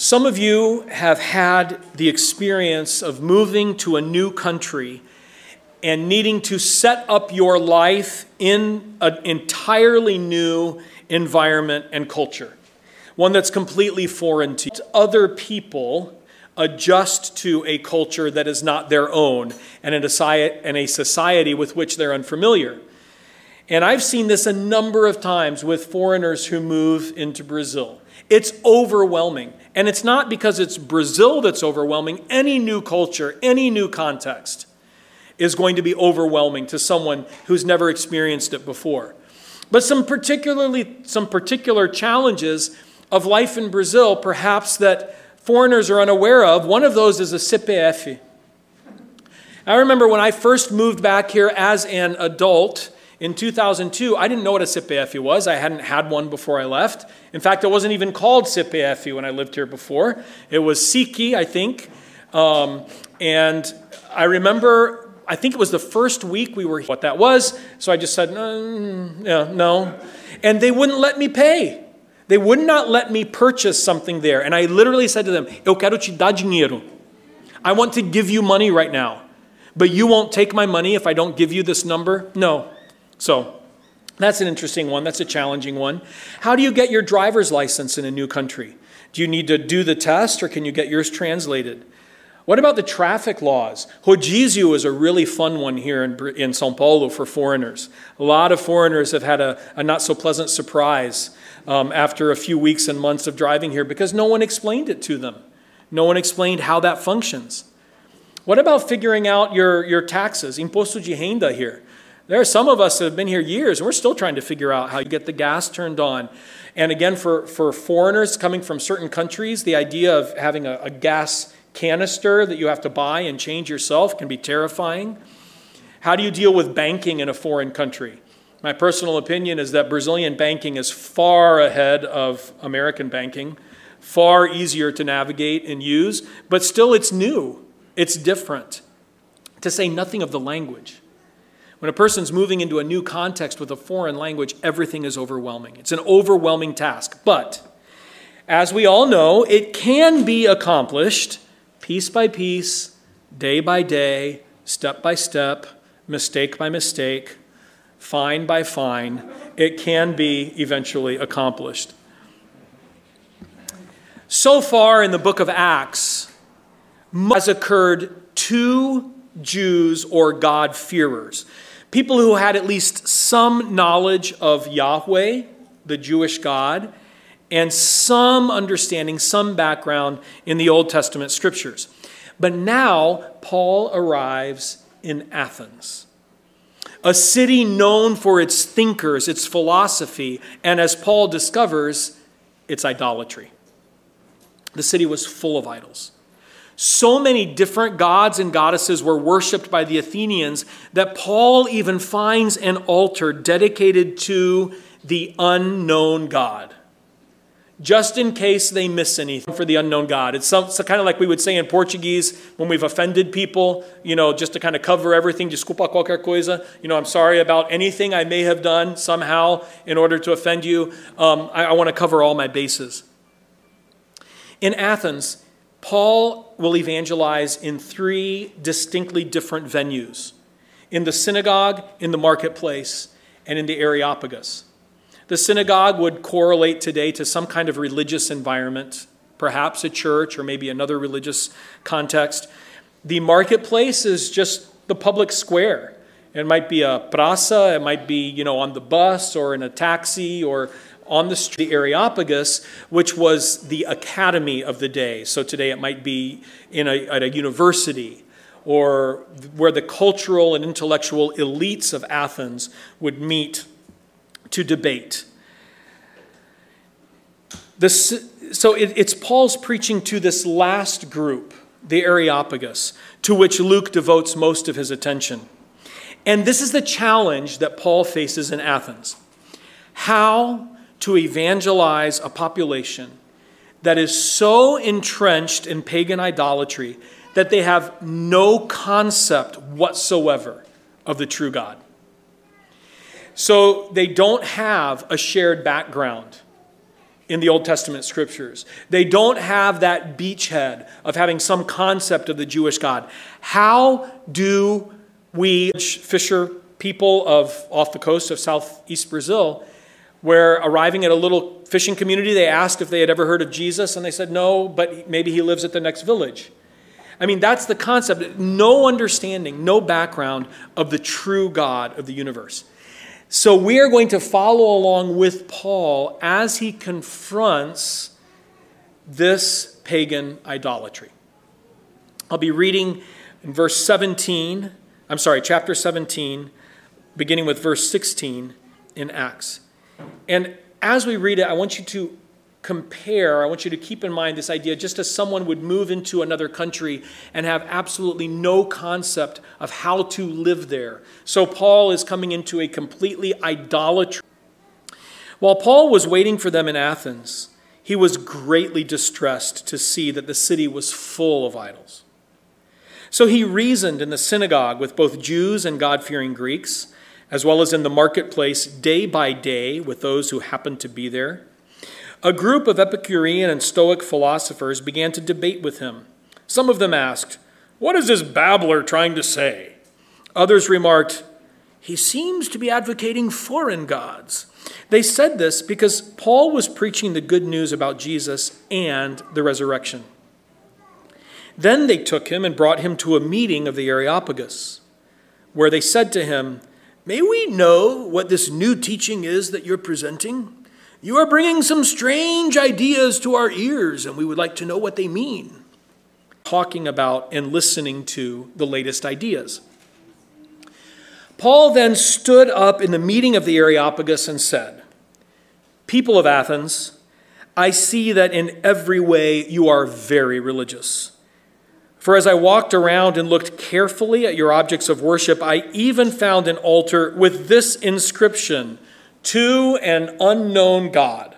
Some of you have had the experience of moving to a new country and needing to set up your life in an entirely new environment and culture, one that's completely foreign to you. Other people adjust to a culture that is not their own and a society with which they're unfamiliar. And I've seen this a number of times with foreigners who move into Brazil. It's overwhelming. And it's not because it's Brazil that's overwhelming. Any new culture, any new context is going to be overwhelming to someone who's never experienced it before. But some particularly some particular challenges of life in Brazil, perhaps that foreigners are unaware of. One of those is a CPF. I remember when I first moved back here as an adult in 2002, I didn't know what a CPF was. I hadn't had one before I left. In fact, it wasn't even called CPF when I lived here before. It was CIC, I think. Um, and I remember I think it was the first week we were what that was. So I just said, mm, yeah, no. And they wouldn't let me pay. They would not let me purchase something there. And I literally said to them, Eu quero te dar dinheiro. I want to give you money right now. But you won't take my money if I don't give you this number? No. So that's an interesting one. That's a challenging one. How do you get your driver's license in a new country? Do you need to do the test or can you get yours translated? What about the traffic laws? Rodizio is a really fun one here in, in Sao Paulo for foreigners. A lot of foreigners have had a, a not so pleasant surprise um, after a few weeks and months of driving here because no one explained it to them. No one explained how that functions. What about figuring out your, your taxes? Imposto de renda here. There are some of us that have been here years and we're still trying to figure out how you get the gas turned on. And again, for, for foreigners coming from certain countries, the idea of having a, a gas canister that you have to buy and change yourself can be terrifying. How do you deal with banking in a foreign country? My personal opinion is that Brazilian banking is far ahead of American banking, far easier to navigate and use, but still it's new, it's different. To say nothing of the language. When a person's moving into a new context with a foreign language, everything is overwhelming. It's an overwhelming task. But as we all know, it can be accomplished piece by piece, day by day, step by step, mistake by mistake, fine by fine, it can be eventually accomplished. So far in the book of Acts, has occurred two Jews or God-fearers, people who had at least some knowledge of Yahweh, the Jewish God, and some understanding, some background in the Old Testament scriptures. But now Paul arrives in Athens, a city known for its thinkers, its philosophy, and as Paul discovers, its idolatry. The city was full of idols. So many different gods and goddesses were worshiped by the Athenians that Paul even finds an altar dedicated to the unknown God just in case they miss anything for the unknown God. It's, some, so kind of like we would say in Portuguese when we've offended people, you know, just to kind of cover everything, desculpa qualquer coisa, you know, I'm sorry about anything I may have done somehow in order to offend you. Um, I, I want to cover all my bases. In Athens, Paul will evangelize in three distinctly different venues in the synagogue, in the marketplace, and in the Areopagus. The synagogue would correlate today to some kind of religious environment, perhaps a church or maybe another religious context. The marketplace is just the public square. It might be a praça, it might be, you know, on the bus or in a taxi or on the street, the Areopagus, which was the academy of the day. So today it might be in a, at a university or where the cultural and intellectual elites of Athens would meet to debate. This, so it, it's Paul's preaching to this last group, the Areopagus, to which Luke devotes most of his attention. And this is the challenge that Paul faces in Athens how to evangelize a population that is so entrenched in pagan idolatry that they have no concept whatsoever of the true God. So they don't have a shared background. in the Old Testament scriptures. They don't have that beachhead of having some concept of the Jewish God. How do we, fisher people of off the coast of southeast Brazil, where arriving at a little fishing community, they asked if they had ever heard of Jesus, and they said no, but maybe he lives at the next village. I mean, that's the concept. No understanding, no background of the true God of the universe. So we are going to follow along with Paul as he confronts this pagan idolatry. I'll be reading in verse 17, I'm sorry, chapter 17, beginning with verse 16 in Acts. And as we read it, I want you to compare, I want you to keep in mind this idea just as someone would move into another country and have absolutely no concept of how to live there. So Paul is coming into a completely idolatry. While Paul was waiting for them in Athens, he was greatly distressed to see that the city was full of idols. So he reasoned in the synagogue with both Jews and God fearing Greeks, as well as in the marketplace day by day with those who happened to be there. A group of Epicurean and Stoic philosophers began to debate with him. Some of them asked, What is this babbler trying to say? Others remarked, He seems to be advocating foreign gods. They said this because Paul was preaching the good news about Jesus and the resurrection. Then they took him and brought him to a meeting of the Areopagus, where they said to him, May we know what this new teaching is that you're presenting? You are bringing some strange ideas to our ears, and we would like to know what they mean. Talking about and listening to the latest ideas. Paul then stood up in the meeting of the Areopagus and said, People of Athens, I see that in every way you are very religious. For as I walked around and looked carefully at your objects of worship, I even found an altar with this inscription to an unknown God.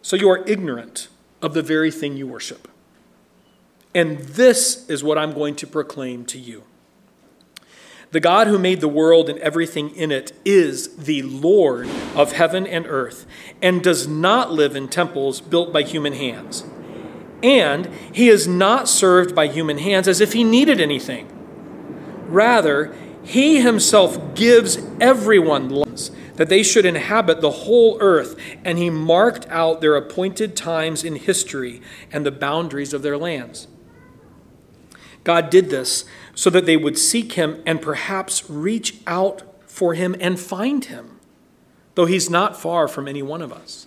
So you are ignorant of the very thing you worship. And this is what I'm going to proclaim to you. The God who made the world and everything in it is the Lord of heaven and earth, and does not live in temples built by human hands. And he is not served by human hands as if he needed anything. Rather, he himself gives everyone lands that they should inhabit the whole earth, and he marked out their appointed times in history and the boundaries of their lands. God did this so that they would seek him and perhaps reach out for him and find him, though he's not far from any one of us.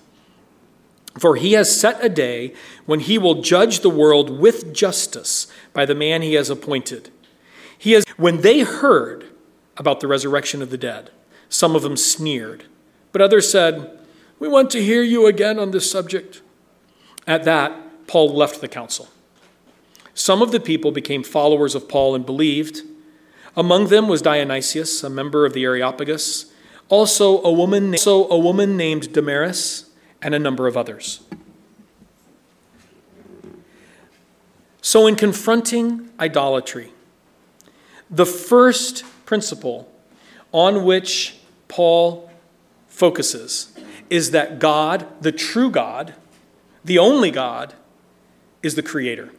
For he has set a day when he will judge the world with justice by the man he has appointed. He has when they heard about the resurrection of the dead. Some of them sneered, but others said, We want to hear you again on this subject. At that, Paul left the council. Some of the people became followers of Paul and believed. Among them was Dionysius, a member of the Areopagus, also a woman, also a woman named Damaris, and a number of others. So, in confronting idolatry, the first principle on which Paul focuses is that God, the true God, the only God, is the creator.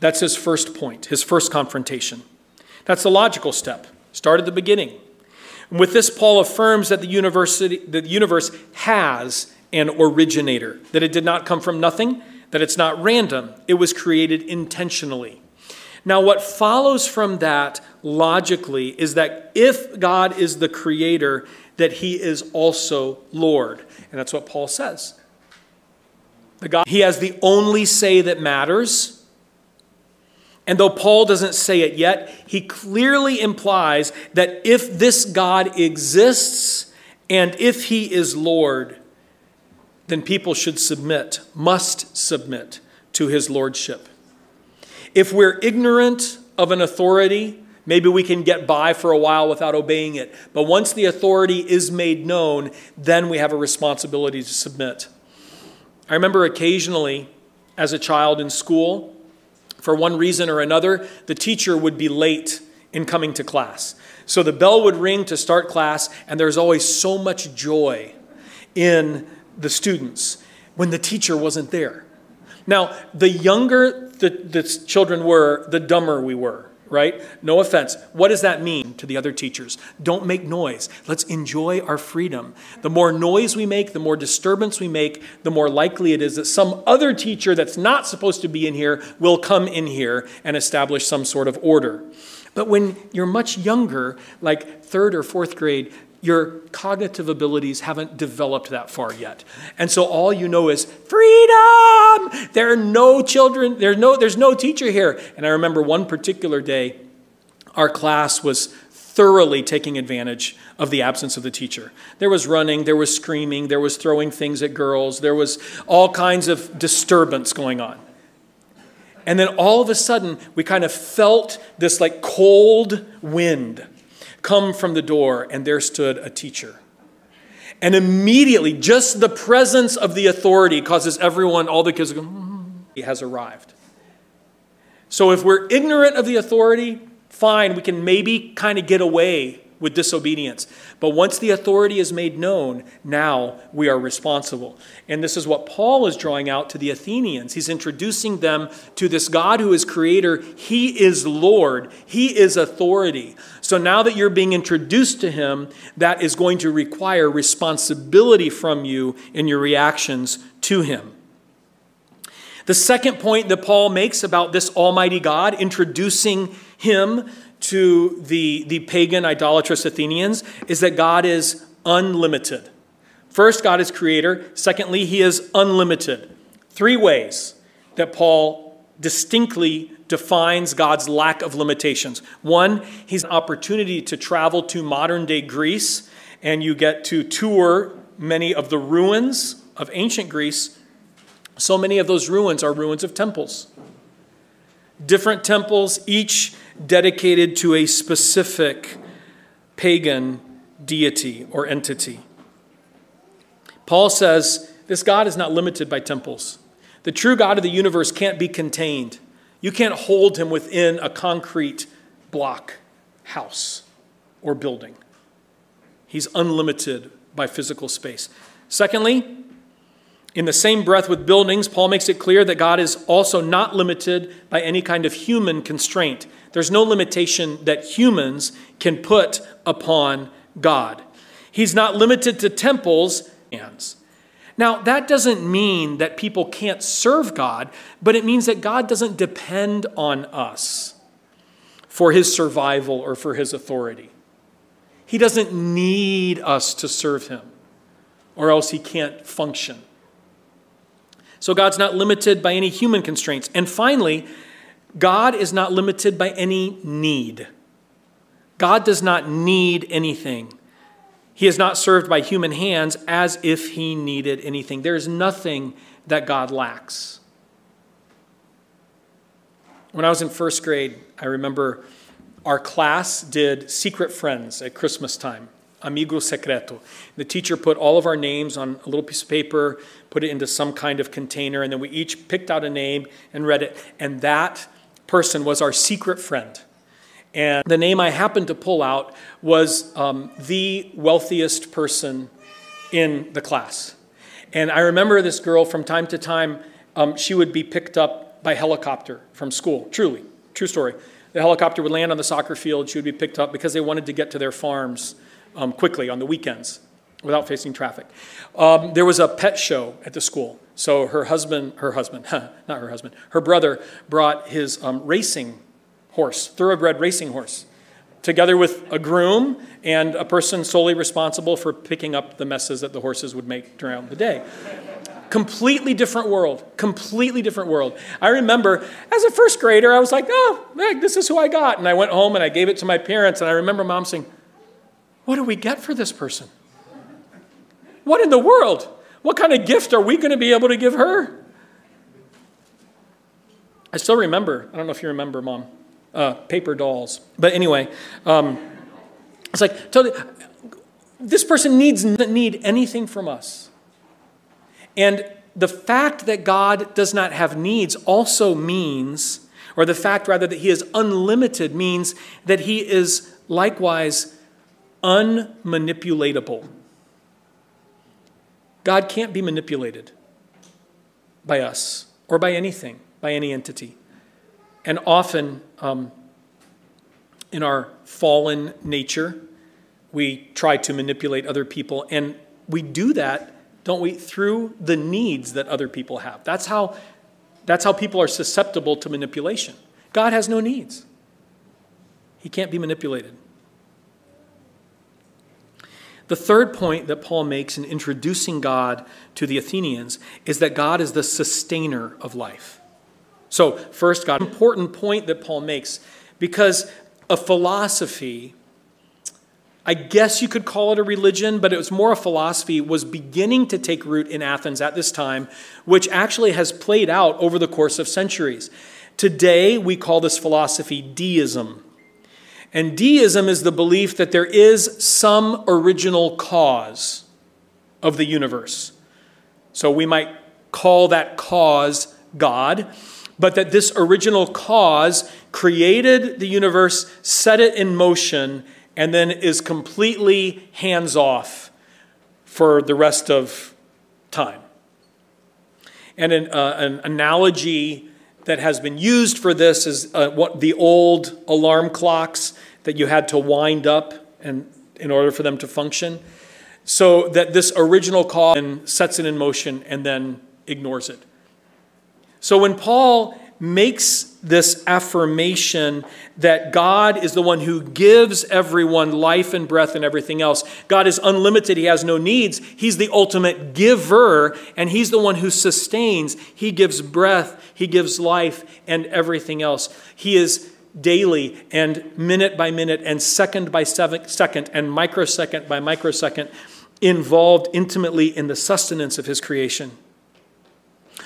That's his first point, his first confrontation. That's the logical step. Start at the beginning. With this, Paul affirms that the, university, the universe has an originator, that it did not come from nothing, that it's not random, it was created intentionally. Now, what follows from that logically is that if God is the creator, that he is also Lord. And that's what Paul says. The God, he has the only say that matters. And though Paul doesn't say it yet, he clearly implies that if this God exists and if he is Lord, then people should submit, must submit to his lordship. If we're ignorant of an authority, maybe we can get by for a while without obeying it. But once the authority is made known, then we have a responsibility to submit. I remember occasionally as a child in school, for one reason or another, the teacher would be late in coming to class. So the bell would ring to start class, and there's always so much joy in the students when the teacher wasn't there. Now, the younger the, the children were, the dumber we were, right? No offense. What does that mean to the other teachers? Don't make noise. Let's enjoy our freedom. The more noise we make, the more disturbance we make, the more likely it is that some other teacher that's not supposed to be in here will come in here and establish some sort of order. But when you're much younger, like third or fourth grade, your cognitive abilities haven't developed that far yet. And so all you know is freedom. There are no children, there's no, there's no teacher here. And I remember one particular day, our class was thoroughly taking advantage of the absence of the teacher. There was running, there was screaming, there was throwing things at girls, there was all kinds of disturbance going on. And then all of a sudden, we kind of felt this like cold wind come from the door, and there stood a teacher. And immediately, just the presence of the authority causes everyone, all the kids go, he has arrived. So if we're ignorant of the authority, fine, we can maybe kind of get away with disobedience. But once the authority is made known, now we are responsible. And this is what Paul is drawing out to the Athenians. He's introducing them to this God who is creator. He is Lord, He is authority. So now that you're being introduced to Him, that is going to require responsibility from you in your reactions to Him. The second point that Paul makes about this Almighty God, introducing Him to the, the pagan idolatrous Athenians is that God is unlimited. First, God is creator. Secondly, he is unlimited. Three ways that Paul distinctly defines God's lack of limitations. One, he's an opportunity to travel to modern day Greece, and you get to tour many of the ruins of ancient Greece. So many of those ruins are ruins of temples. Different temples, each dedicated to a specific pagan deity or entity. Paul says this God is not limited by temples. The true God of the universe can't be contained. You can't hold him within a concrete block, house, or building. He's unlimited by physical space. Secondly, in the same breath with buildings, Paul makes it clear that God is also not limited by any kind of human constraint. There's no limitation that humans can put upon God. He's not limited to temples hands. Now, that doesn't mean that people can't serve God, but it means that God doesn't depend on us for his survival or for his authority. He doesn't need us to serve him, or else he can't function. So God's not limited by any human constraints. And finally, God is not limited by any need. God does not need anything. He is not served by human hands as if he needed anything. There is nothing that God lacks. When I was in first grade, I remember our class did Secret Friends at Christmas time, Amigo Secreto. The teacher put all of our names on a little piece of paper, put it into some kind of container, and then we each picked out a name and read it. And that person was our secret friend. And the name I happened to pull out was um, the wealthiest person in the class. And I remember this girl from time to time, um, she would be picked up by helicopter from school. Truly, true story. The helicopter would land on the soccer field. She would be picked up because they wanted to get to their farms um, quickly on the weekends without facing traffic. Um, there was a pet show at the school. So her husband, her husband, not her husband, her brother brought his um, racing horse, thoroughbred racing horse, together with a groom and a person solely responsible for picking up the messes that the horses would make during the day. completely different world. Completely different world. I remember as a first grader, I was like, oh, Meg, this is who I got. And I went home and I gave it to my parents. And I remember mom saying, what do we get for this person? What in the world? What kind of gift are we going to be able to give her? I still remember, I don't know if you remember, Mom, uh, paper dolls. But anyway, um, it's like, totally, this person needs doesn't need anything from us. And the fact that God does not have needs also means, or the fact rather that he is unlimited means that he is likewise unmanipulatable. God can't be manipulated by us or by anything, by any entity. And often, um, in our fallen nature, we try to manipulate other people, and we do that, don't we, through the needs that other people have. That's how, that's how people are susceptible to manipulation. God has no needs, He can't be manipulated. The third point that Paul makes in introducing God to the Athenians is that God is the sustainer of life. So, first, God, important point that Paul makes, because a philosophy, I guess you could call it a religion, but it was more a philosophy, was beginning to take root in Athens at this time, which actually has played out over the course of centuries. Today, we call this philosophy deism. And deism is the belief that there is some original cause of the universe. So we might call that cause God, but that this original cause created the universe, set it in motion, and then is completely hands off for the rest of time. And an, uh, an analogy that has been used for this is uh, what the old alarm clocks that you had to wind up and in order for them to function. So that this original cause sets it in motion and then ignores it. So when paul makes this affirmation that God is the one who gives everyone life and breath and everything else. God is unlimited, He has no needs. He's the ultimate giver, and He's the one who sustains. He gives breath, He gives life, and everything else. He is daily and minute by minute and second by second and microsecond by microsecond involved intimately in the sustenance of His creation.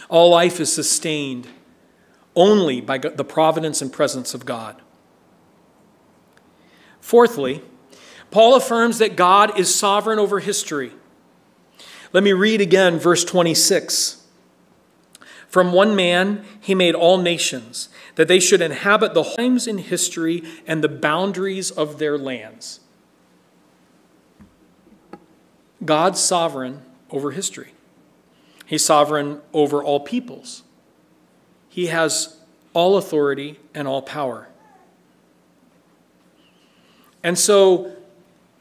All life is sustained only by the providence and presence of God. Fourthly, Paul affirms that God is sovereign over history. Let me read again verse 26. From one man he made all nations, that they should inhabit the times in history and the boundaries of their lands. God's sovereign over history. He's sovereign over all peoples. He has all authority and all power. And so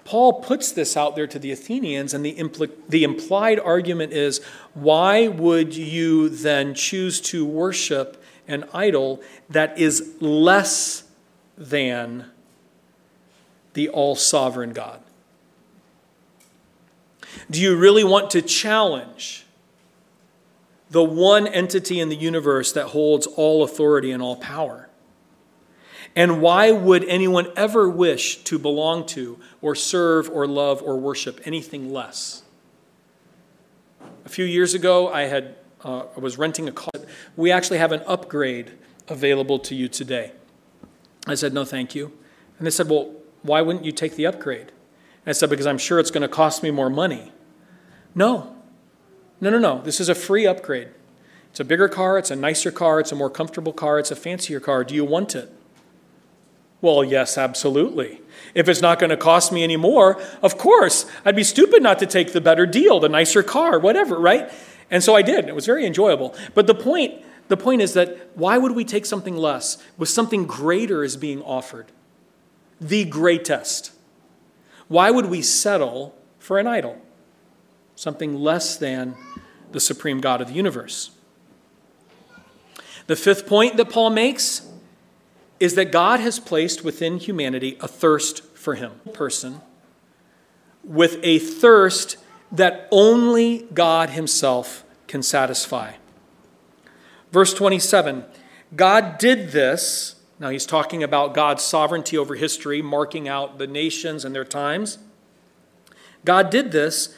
Paul puts this out there to the Athenians, and the, impl- the implied argument is why would you then choose to worship an idol that is less than the all sovereign God? Do you really want to challenge the one entity in the universe that holds all authority and all power. And why would anyone ever wish to belong to, or serve, or love, or worship anything less? A few years ago, I, had, uh, I was renting a car. We actually have an upgrade available to you today. I said, No, thank you. And they said, Well, why wouldn't you take the upgrade? And I said, Because I'm sure it's going to cost me more money. No, no, no, no. This is a free upgrade. It's a bigger car, it's a nicer car, it's a more comfortable car, it's a fancier car. Do you want it? Well, yes, absolutely. If it's not going to cost me any more, of course, I'd be stupid not to take the better deal, the nicer car, whatever, right? And so I did. It was very enjoyable. But the point, the point is that why would we take something less when something greater is being offered? The greatest. Why would we settle for an idol? Something less than the supreme God of the universe. The fifth point that Paul makes is that God has placed within humanity a thirst for Him, person, with a thirst that only God Himself can satisfy. Verse 27 God did this. Now he's talking about God's sovereignty over history, marking out the nations and their times. God did this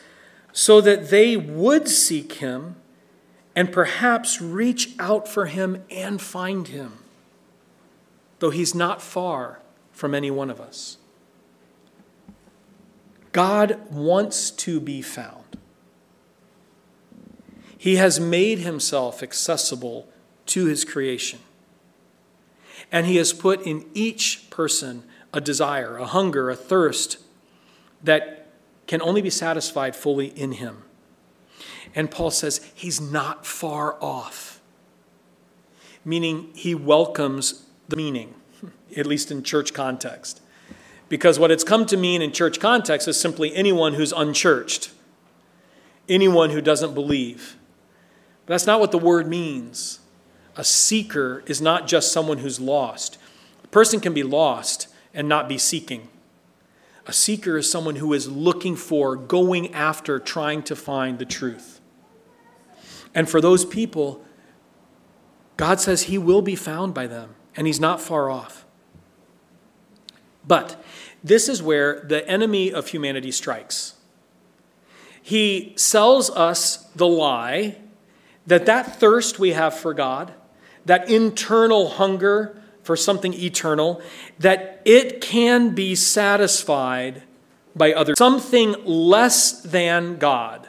so that they would seek him and perhaps reach out for him and find him, though he's not far from any one of us. God wants to be found. He has made himself accessible to his creation. And he has put in each person a desire, a hunger, a thirst that can only be satisfied fully in him. And Paul says he's not far off, meaning he welcomes the meaning, at least in church context. Because what it's come to mean in church context is simply anyone who's unchurched, anyone who doesn't believe. But that's not what the word means. A seeker is not just someone who's lost. A person can be lost and not be seeking. A seeker is someone who is looking for, going after, trying to find the truth. And for those people, God says He will be found by them, and He's not far off. But this is where the enemy of humanity strikes. He sells us the lie that that thirst we have for God, that internal hunger for something eternal, that it can be satisfied by others. Something less than God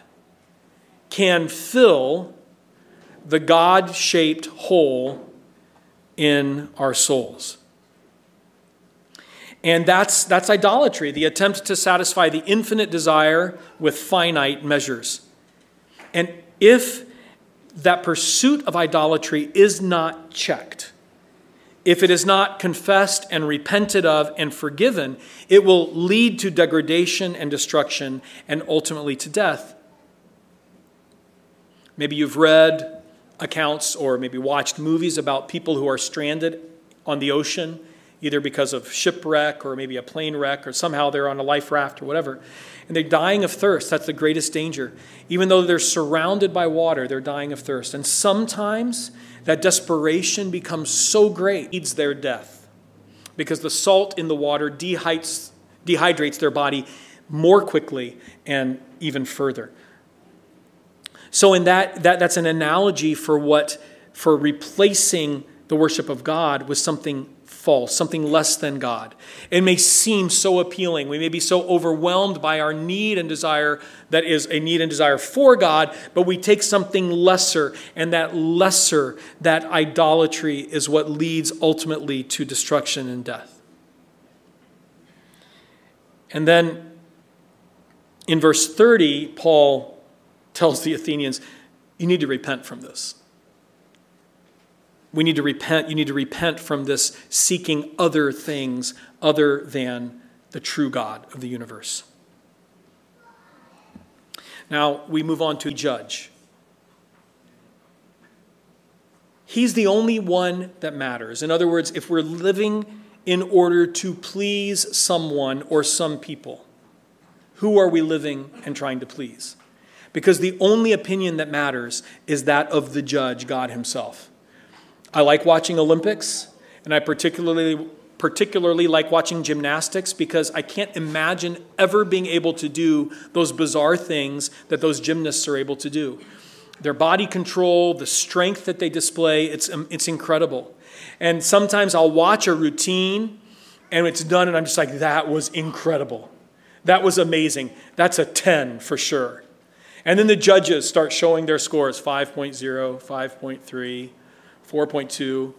can fill the God shaped hole in our souls. And that's, that's idolatry, the attempt to satisfy the infinite desire with finite measures. And if that pursuit of idolatry is not checked, if it is not confessed and repented of and forgiven, it will lead to degradation and destruction and ultimately to death. Maybe you've read accounts or maybe watched movies about people who are stranded on the ocean, either because of shipwreck or maybe a plane wreck or somehow they're on a life raft or whatever and they're dying of thirst. That's the greatest danger. Even though they're surrounded by water, they're dying of thirst. And sometimes that desperation becomes so great, leads their death because the salt in the water dehydrates, dehydrates their body more quickly and even further. So, in that, that, that's an analogy for what, for replacing the worship of God with something false, something less than God. It may seem so appealing. We may be so overwhelmed by our need and desire that is a need and desire for God, but we take something lesser, and that lesser, that idolatry, is what leads ultimately to destruction and death. And then in verse 30, Paul tells the Athenians, You need to repent from this. We need to repent. You need to repent from this seeking other things other than the true God of the universe. Now we move on to judge. He's the only one that matters. In other words, if we're living in order to please someone or some people, who are we living and trying to please? Because the only opinion that matters is that of the judge, God Himself. I like watching Olympics, and I particularly particularly like watching gymnastics because I can't imagine ever being able to do those bizarre things that those gymnasts are able to do. Their body control, the strength that they display, it's, um, it's incredible. And sometimes I'll watch a routine and it's done, and I'm just like, that was incredible. That was amazing. That's a 10 for sure. And then the judges start showing their scores 5.0, 5.3. 4.2.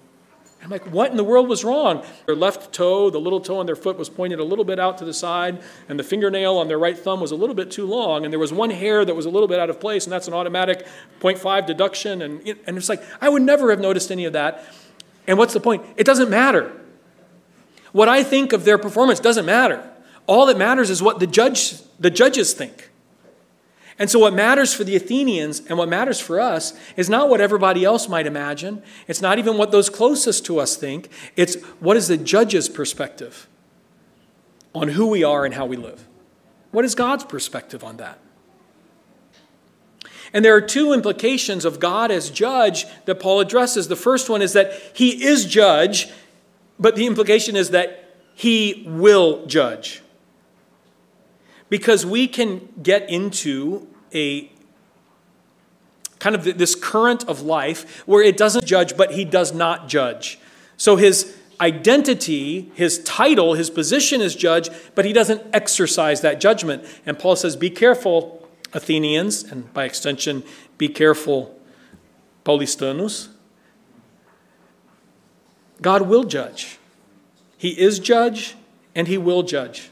I'm like, what in the world was wrong? Their left toe, the little toe on their foot was pointed a little bit out to the side, and the fingernail on their right thumb was a little bit too long, and there was one hair that was a little bit out of place, and that's an automatic 0.5 deduction. And, and it's like, I would never have noticed any of that. And what's the point? It doesn't matter. What I think of their performance doesn't matter. All that matters is what the, judge, the judges think. And so, what matters for the Athenians and what matters for us is not what everybody else might imagine. It's not even what those closest to us think. It's what is the judge's perspective on who we are and how we live? What is God's perspective on that? And there are two implications of God as judge that Paul addresses. The first one is that he is judge, but the implication is that he will judge. Because we can get into a kind of this current of life where it doesn't judge, but he does not judge. So his identity, his title, his position is judge, but he doesn't exercise that judgment. And Paul says, Be careful, Athenians, and by extension, be careful, Paulistanos. God will judge. He is judge, and he will judge.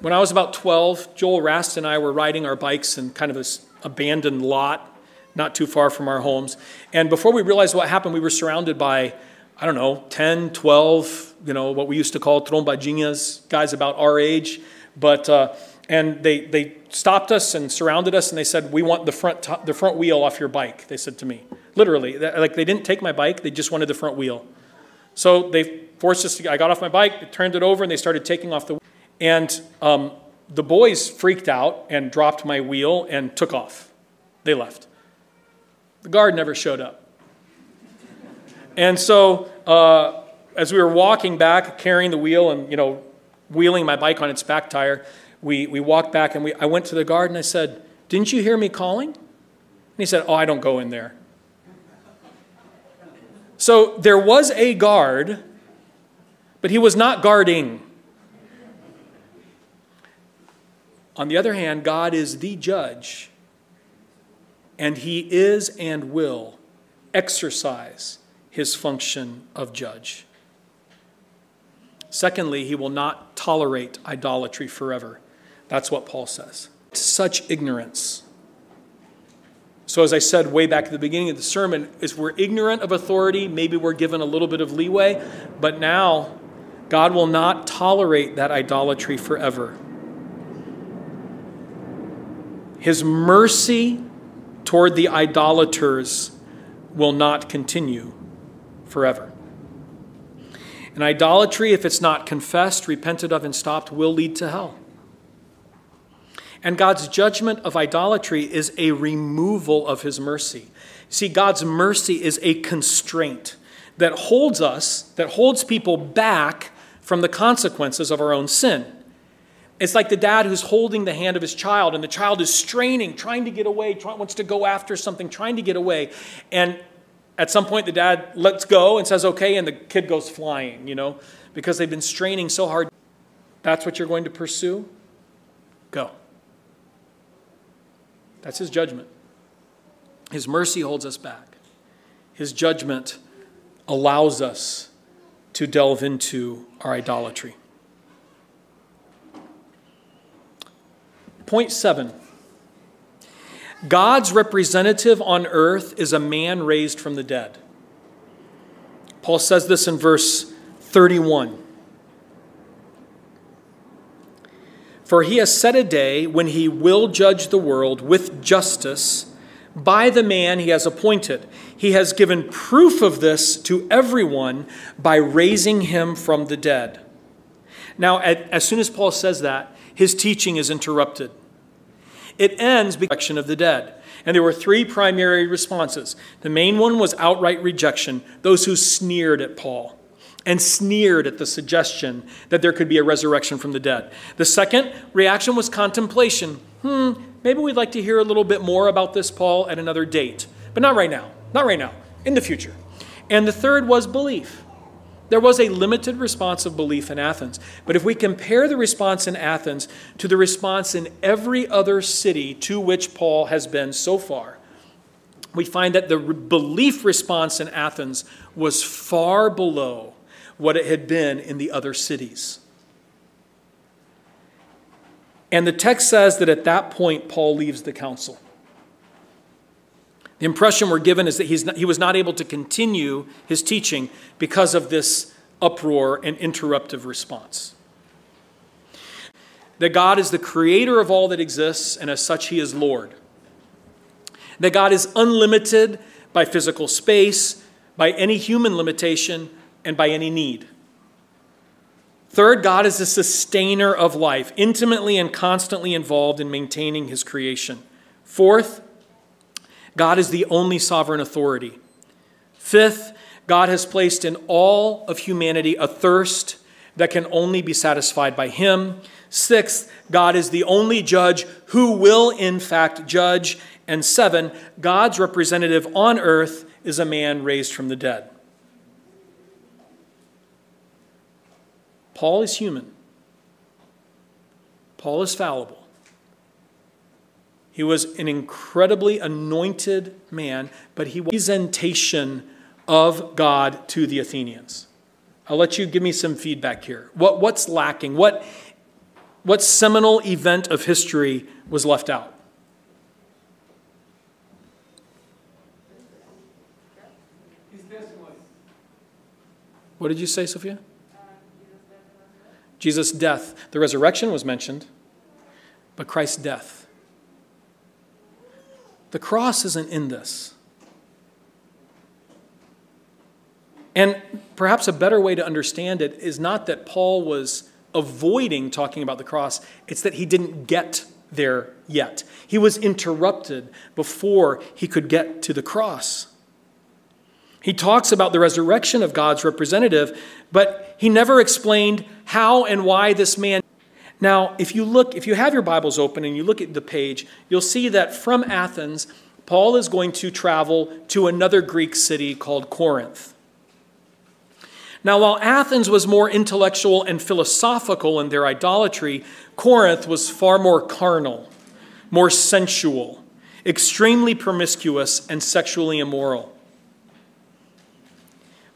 When I was about 12, Joel Rast and I were riding our bikes in kind of this abandoned lot not too far from our homes. And before we realized what happened, we were surrounded by, I don't know, 10, 12, you know, what we used to call trombadinhas, guys about our age. But, uh, and they, they stopped us and surrounded us and they said, We want the front, t- the front wheel off your bike, they said to me. Literally. Like they didn't take my bike, they just wanted the front wheel. So they forced us to, I got off my bike, turned it over, and they started taking off the And um, the boys freaked out and dropped my wheel and took off. They left. The guard never showed up. And so, uh, as we were walking back, carrying the wheel and, you know, wheeling my bike on its back tire, we, we walked back and we, I went to the guard and I said, Didn't you hear me calling? And he said, Oh, I don't go in there. So there was a guard, but he was not guarding. On the other hand, God is the judge and he is and will exercise his function of judge. Secondly, he will not tolerate idolatry forever. That's what Paul says. Such ignorance. So, as I said way back at the beginning of the sermon, if we're ignorant of authority, maybe we're given a little bit of leeway, but now God will not tolerate that idolatry forever. His mercy toward the idolaters will not continue forever. And idolatry, if it's not confessed, repented of, and stopped, will lead to hell. And God's judgment of idolatry is a removal of his mercy. See, God's mercy is a constraint that holds us, that holds people back from the consequences of our own sin. It's like the dad who's holding the hand of his child, and the child is straining, trying to get away, try, wants to go after something, trying to get away. And at some point, the dad lets go and says, okay, and the kid goes flying, you know, because they've been straining so hard. That's what you're going to pursue? Go. That's his judgment. His mercy holds us back, his judgment allows us to delve into our idolatry. Point seven God's representative on earth is a man raised from the dead. Paul says this in verse 31. For he has set a day when he will judge the world with justice by the man he has appointed. He has given proof of this to everyone by raising him from the dead. Now, as soon as Paul says that, his teaching is interrupted. It ends rejection of the dead. And there were three primary responses. The main one was outright rejection, those who sneered at Paul and sneered at the suggestion that there could be a resurrection from the dead. The second reaction was contemplation. Hmm, maybe we'd like to hear a little bit more about this, Paul, at another date. But not right now. Not right now. In the future. And the third was belief. There was a limited response of belief in Athens. But if we compare the response in Athens to the response in every other city to which Paul has been so far, we find that the belief response in Athens was far below what it had been in the other cities. And the text says that at that point, Paul leaves the council. The impression we're given is that he's not, he was not able to continue his teaching because of this uproar and interruptive response. That God is the creator of all that exists, and as such, he is Lord. That God is unlimited by physical space, by any human limitation, and by any need. Third, God is the sustainer of life, intimately and constantly involved in maintaining his creation. Fourth, God is the only sovereign authority. Fifth, God has placed in all of humanity a thirst that can only be satisfied by Him. Sixth, God is the only judge who will, in fact, judge. And seven, God's representative on earth is a man raised from the dead. Paul is human, Paul is fallible. He was an incredibly anointed man, but he was a representation of God to the Athenians. I'll let you give me some feedback here. What, what's lacking? What, what seminal event of history was left out? What did you say, Sophia? Jesus' death. The resurrection was mentioned, but Christ's death. The cross isn't in this. And perhaps a better way to understand it is not that Paul was avoiding talking about the cross, it's that he didn't get there yet. He was interrupted before he could get to the cross. He talks about the resurrection of God's representative, but he never explained how and why this man. Now, if you look, if you have your Bibles open and you look at the page, you'll see that from Athens, Paul is going to travel to another Greek city called Corinth. Now, while Athens was more intellectual and philosophical in their idolatry, Corinth was far more carnal, more sensual, extremely promiscuous, and sexually immoral.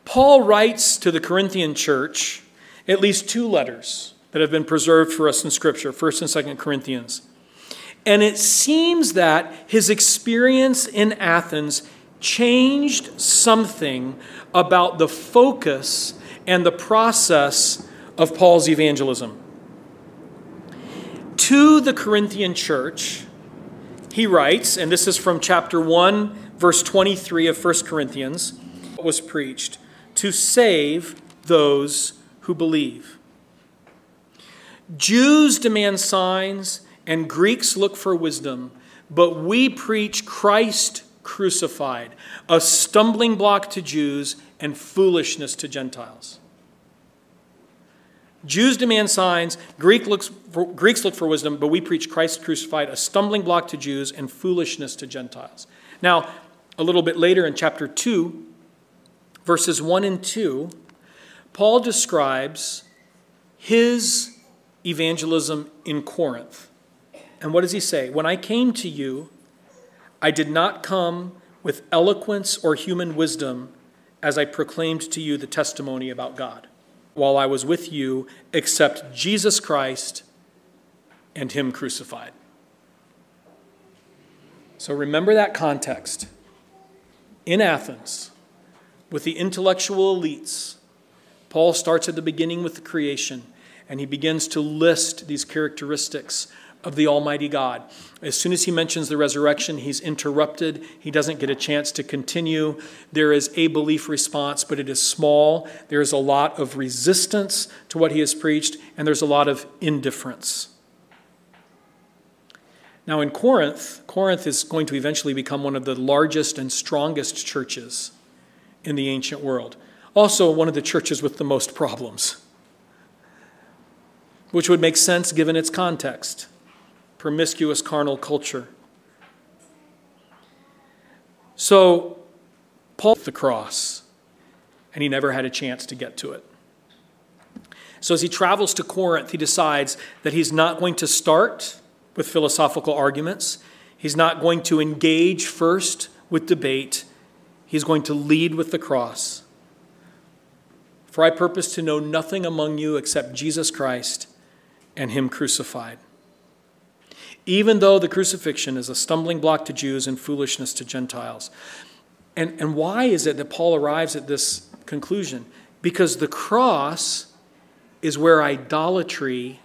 Paul writes to the Corinthian church at least two letters that have been preserved for us in Scripture, 1st and 2nd Corinthians. And it seems that his experience in Athens changed something about the focus and the process of Paul's evangelism. To the Corinthian church, he writes, and this is from chapter 1, verse 23 of 1 Corinthians, was preached to save those who believe. Jews demand signs and Greeks look for wisdom, but we preach Christ crucified, a stumbling block to Jews and foolishness to Gentiles. Jews demand signs, Greek looks for, Greeks look for wisdom, but we preach Christ crucified, a stumbling block to Jews and foolishness to Gentiles. Now, a little bit later in chapter 2, verses 1 and 2, Paul describes his evangelism in Corinth. And what does he say? When I came to you, I did not come with eloquence or human wisdom as I proclaimed to you the testimony about God while I was with you, except Jesus Christ and Him crucified. So remember that context. In Athens, with the intellectual elites, Paul starts at the beginning with the creation and he begins to list these characteristics of the Almighty God. As soon as he mentions the resurrection, he's interrupted. He doesn't get a chance to continue. There is a belief response, but it is small. There is a lot of resistance to what he has preached, and there's a lot of indifference. Now, in Corinth, Corinth is going to eventually become one of the largest and strongest churches in the ancient world. Also, one of the churches with the most problems, which would make sense given its context promiscuous carnal culture. So, Paul the cross, and he never had a chance to get to it. So, as he travels to Corinth, he decides that he's not going to start with philosophical arguments. He's not going to engage first with debate. He's going to lead with the cross. For I purpose to know nothing among you except Jesus Christ and Him crucified even though the crucifixion is a stumbling block to Jews and foolishness to Gentiles. And, and why is it that Paul arrives at this conclusion? Because the cross is where idolatry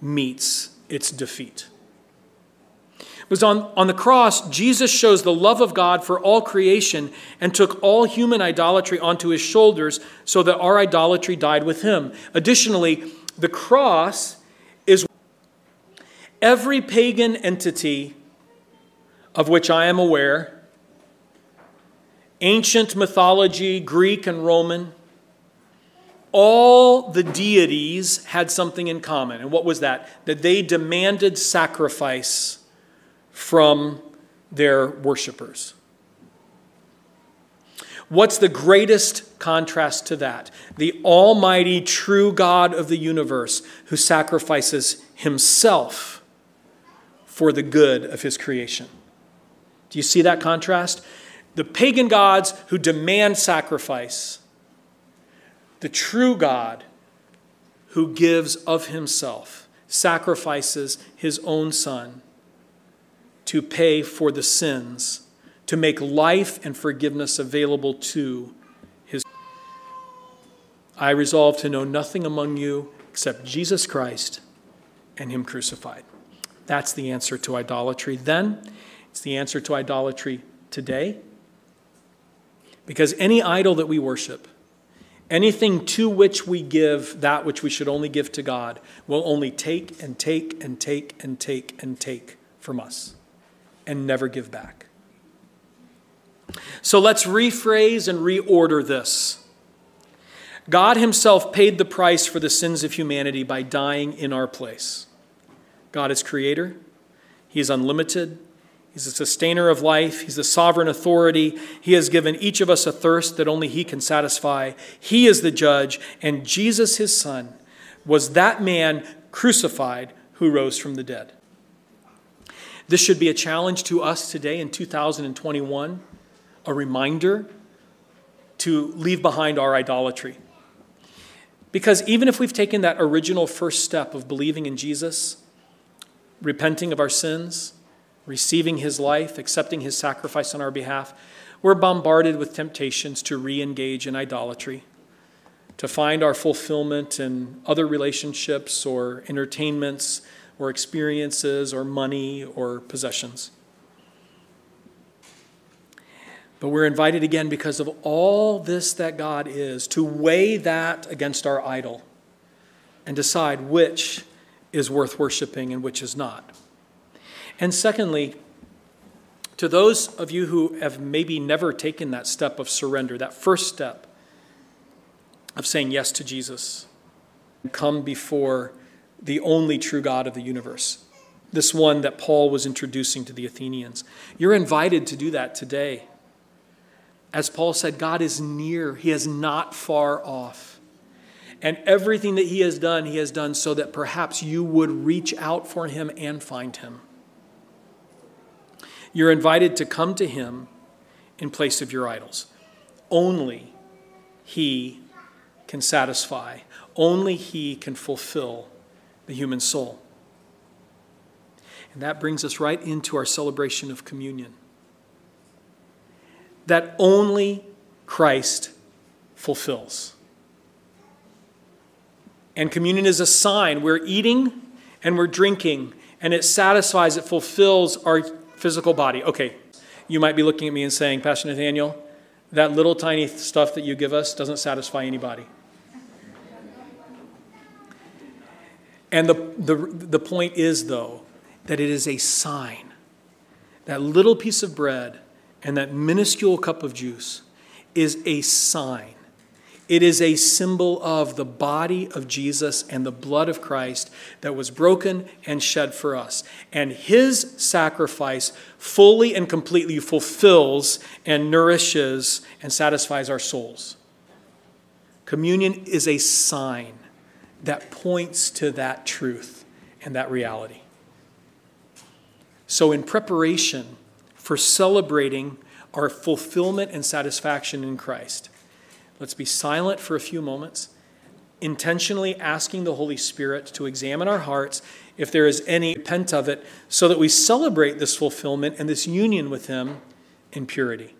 meets its defeat. Was on, on the cross, Jesus shows the love of God for all creation and took all human idolatry onto his shoulders so that our idolatry died with him. Additionally, the cross Every pagan entity of which I am aware, ancient mythology, Greek and Roman, all the deities had something in common. And what was that? That they demanded sacrifice from their worshipers. What's the greatest contrast to that? The almighty, true God of the universe who sacrifices himself for the good of his creation. Do you see that contrast? The pagan gods who demand sacrifice, the true God who gives of himself, sacrifices his own son to pay for the sins to make life and forgiveness available to his. I resolve to know nothing among you except Jesus Christ and him crucified. That's the answer to idolatry then. It's the answer to idolatry today. Because any idol that we worship, anything to which we give that which we should only give to God, will only take and take and take and take and take from us and never give back. So let's rephrase and reorder this. God Himself paid the price for the sins of humanity by dying in our place. God is creator, He is unlimited, He's a sustainer of life, He's the sovereign authority. He has given each of us a thirst that only He can satisfy. He is the judge, and Jesus, His Son, was that man crucified who rose from the dead. This should be a challenge to us today in 2021 a reminder to leave behind our idolatry. Because even if we've taken that original first step of believing in Jesus, repenting of our sins, receiving his life, accepting his sacrifice on our behalf, we're bombarded with temptations to re engage in idolatry, to find our fulfillment in other relationships or entertainments or experiences or money or possessions. But we're invited again because of all this that God is to weigh that against our idol and decide which is worth worshiping and which is not. And secondly, to those of you who have maybe never taken that step of surrender, that first step of saying yes to Jesus, come before the only true God of the universe, this one that Paul was introducing to the Athenians, you're invited to do that today. As Paul said, God is near, He is not far off. And everything that He has done, He has done so that perhaps you would reach out for Him and find Him. You're invited to come to Him in place of your idols. Only He can satisfy, only He can fulfill the human soul. And that brings us right into our celebration of communion that only Christ fulfills. And communion is a sign. We're eating and we're drinking, and it satisfies, it fulfills our physical body. Okay, you might be looking at me and saying, Pastor Nathaniel, that little tiny stuff that you give us doesn't satisfy anybody. And the, the, the point is, though, that it is a sign. That little piece of bread and that minuscule cup of juice is a sign. It is a symbol of the body of Jesus and the blood of Christ that was broken and shed for us. And his sacrifice fully and completely fulfills and nourishes and satisfies our souls. Communion is a sign that points to that truth and that reality. So, in preparation, for celebrating our fulfillment and satisfaction in Christ. Let's be silent for a few moments, intentionally asking the Holy Spirit to examine our hearts if there is any repent of it, so that we celebrate this fulfillment and this union with Him in purity.